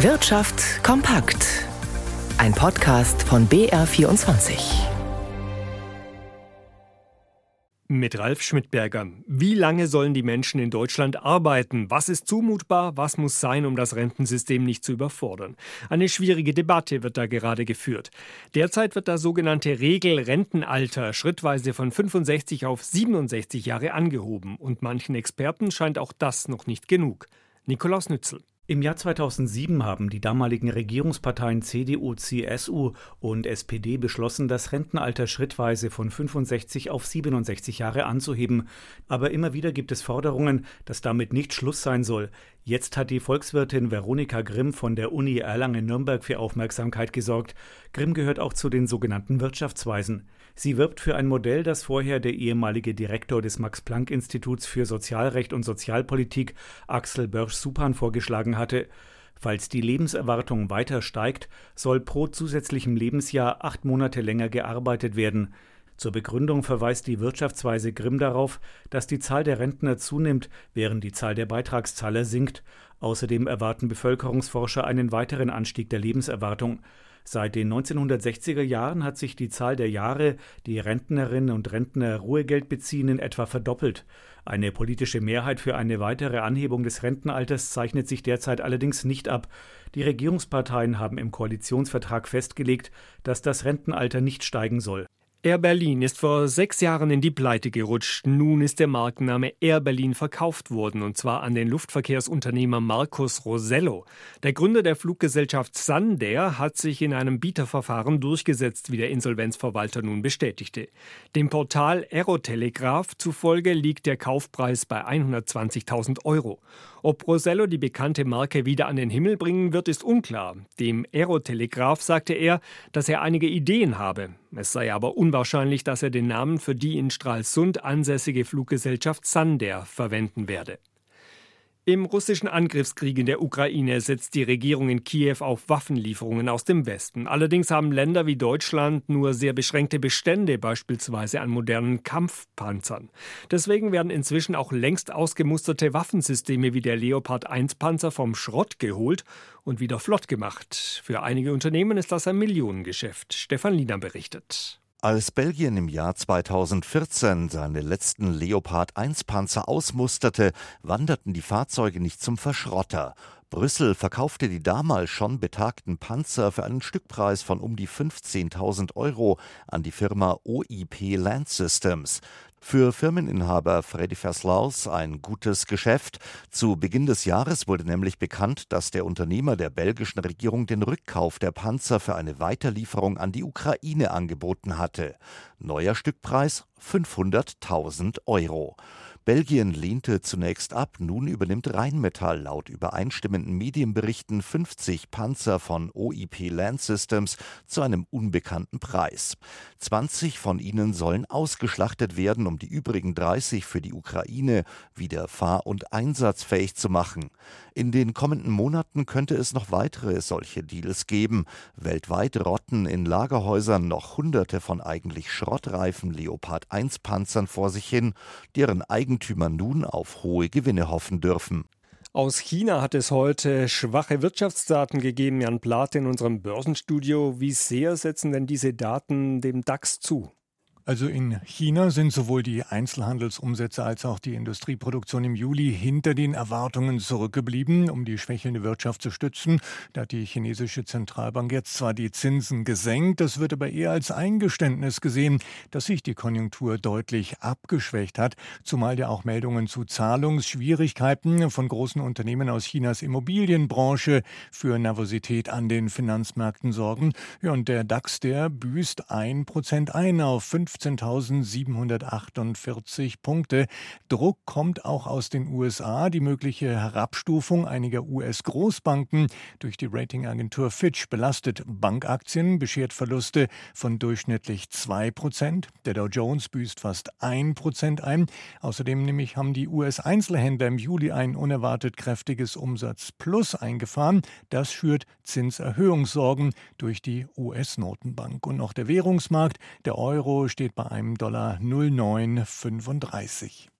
Wirtschaft kompakt. Ein Podcast von BR24. Mit Ralf Schmidberger. Wie lange sollen die Menschen in Deutschland arbeiten? Was ist zumutbar? Was muss sein, um das Rentensystem nicht zu überfordern? Eine schwierige Debatte wird da gerade geführt. Derzeit wird das sogenannte Regelrentenalter schrittweise von 65 auf 67 Jahre angehoben. Und manchen Experten scheint auch das noch nicht genug. Nikolaus Nützel. Im Jahr 2007 haben die damaligen Regierungsparteien CDU, CSU und SPD beschlossen, das Rentenalter schrittweise von 65 auf 67 Jahre anzuheben. Aber immer wieder gibt es Forderungen, dass damit nicht Schluss sein soll. Jetzt hat die Volkswirtin Veronika Grimm von der Uni Erlangen-Nürnberg für Aufmerksamkeit gesorgt. Grimm gehört auch zu den sogenannten Wirtschaftsweisen. Sie wirbt für ein Modell, das vorher der ehemalige Direktor des Max-Planck-Instituts für Sozialrecht und Sozialpolitik Axel Börsch-Supan vorgeschlagen hatte. Falls die Lebenserwartung weiter steigt, soll pro zusätzlichem Lebensjahr acht Monate länger gearbeitet werden. Zur Begründung verweist die Wirtschaftsweise Grimm darauf, dass die Zahl der Rentner zunimmt, während die Zahl der Beitragszahler sinkt. Außerdem erwarten Bevölkerungsforscher einen weiteren Anstieg der Lebenserwartung. Seit den 1960er Jahren hat sich die Zahl der Jahre, die Rentnerinnen und Rentner Ruhegeld beziehen, in etwa verdoppelt. Eine politische Mehrheit für eine weitere Anhebung des Rentenalters zeichnet sich derzeit allerdings nicht ab. Die Regierungsparteien haben im Koalitionsvertrag festgelegt, dass das Rentenalter nicht steigen soll. Air Berlin ist vor sechs Jahren in die Pleite gerutscht. Nun ist der Markenname Air Berlin verkauft worden, und zwar an den Luftverkehrsunternehmer Markus Rosello. Der Gründer der Fluggesellschaft Sandair hat sich in einem Bieterverfahren durchgesetzt, wie der Insolvenzverwalter nun bestätigte. Dem Portal Aerotelegraph zufolge liegt der Kaufpreis bei 120.000 Euro. Ob Rosello die bekannte Marke wieder an den Himmel bringen wird, ist unklar. Dem Aerotelegraph sagte er, dass er einige Ideen habe. Es sei aber unwahrscheinlich, dass er den Namen für die in Stralsund ansässige Fluggesellschaft Sander verwenden werde. Im russischen Angriffskrieg in der Ukraine setzt die Regierung in Kiew auf Waffenlieferungen aus dem Westen. Allerdings haben Länder wie Deutschland nur sehr beschränkte Bestände, beispielsweise an modernen Kampfpanzern. Deswegen werden inzwischen auch längst ausgemusterte Waffensysteme wie der Leopard 1 Panzer vom Schrott geholt und wieder flott gemacht. Für einige Unternehmen ist das ein Millionengeschäft. Stefan Liener berichtet. Als Belgien im Jahr 2014 seine letzten Leopard 1 Panzer ausmusterte, wanderten die Fahrzeuge nicht zum Verschrotter. Brüssel verkaufte die damals schon betagten Panzer für einen Stückpreis von um die 15.000 Euro an die Firma OIP Land Systems. Für Firmeninhaber Freddy Verslaus ein gutes Geschäft. Zu Beginn des Jahres wurde nämlich bekannt, dass der Unternehmer der belgischen Regierung den Rückkauf der Panzer für eine Weiterlieferung an die Ukraine angeboten hatte. Neuer Stückpreis 500.000 Euro. Belgien lehnte zunächst ab, nun übernimmt Rheinmetall laut übereinstimmenden Medienberichten 50 Panzer von OIP Land Systems zu einem unbekannten Preis. 20 von ihnen sollen ausgeschlachtet werden, um die übrigen 30 für die Ukraine wieder fahr- und einsatzfähig zu machen. In den kommenden Monaten könnte es noch weitere solche Deals geben. Weltweit rotten in Lagerhäusern noch Hunderte von eigentlich schrottreifen Leopard 1 Panzern vor sich hin, deren Eigen Eigentümer nun auf hohe Gewinne hoffen dürfen. Aus China hat es heute schwache Wirtschaftsdaten gegeben. Jan Plate in unserem Börsenstudio. Wie sehr setzen denn diese Daten dem DAX zu? Also in China sind sowohl die Einzelhandelsumsätze als auch die Industrieproduktion im Juli hinter den Erwartungen zurückgeblieben, um die schwächelnde Wirtschaft zu stützen. Da hat die chinesische Zentralbank jetzt zwar die Zinsen gesenkt, das wird aber eher als Eingeständnis gesehen, dass sich die Konjunktur deutlich abgeschwächt hat, zumal ja auch Meldungen zu Zahlungsschwierigkeiten von großen Unternehmen aus Chinas Immobilienbranche für Nervosität an den Finanzmärkten sorgen. Ja, und der DAX, der büßt ein Prozent ein auf 5 15.748 Punkte. Druck kommt auch aus den USA. Die mögliche Herabstufung einiger US-Großbanken durch die Ratingagentur Fitch belastet Bankaktien, beschert Verluste von durchschnittlich 2 Prozent. Der Dow Jones büßt fast 1 Prozent ein. Außerdem nämlich haben die US-Einzelhändler im Juli ein unerwartet kräftiges Umsatzplus eingefahren. Das schürt Zinserhöhungssorgen durch die US-Notenbank. Und noch der Währungsmarkt. Der Euro steht bei einem Dollar 0,935.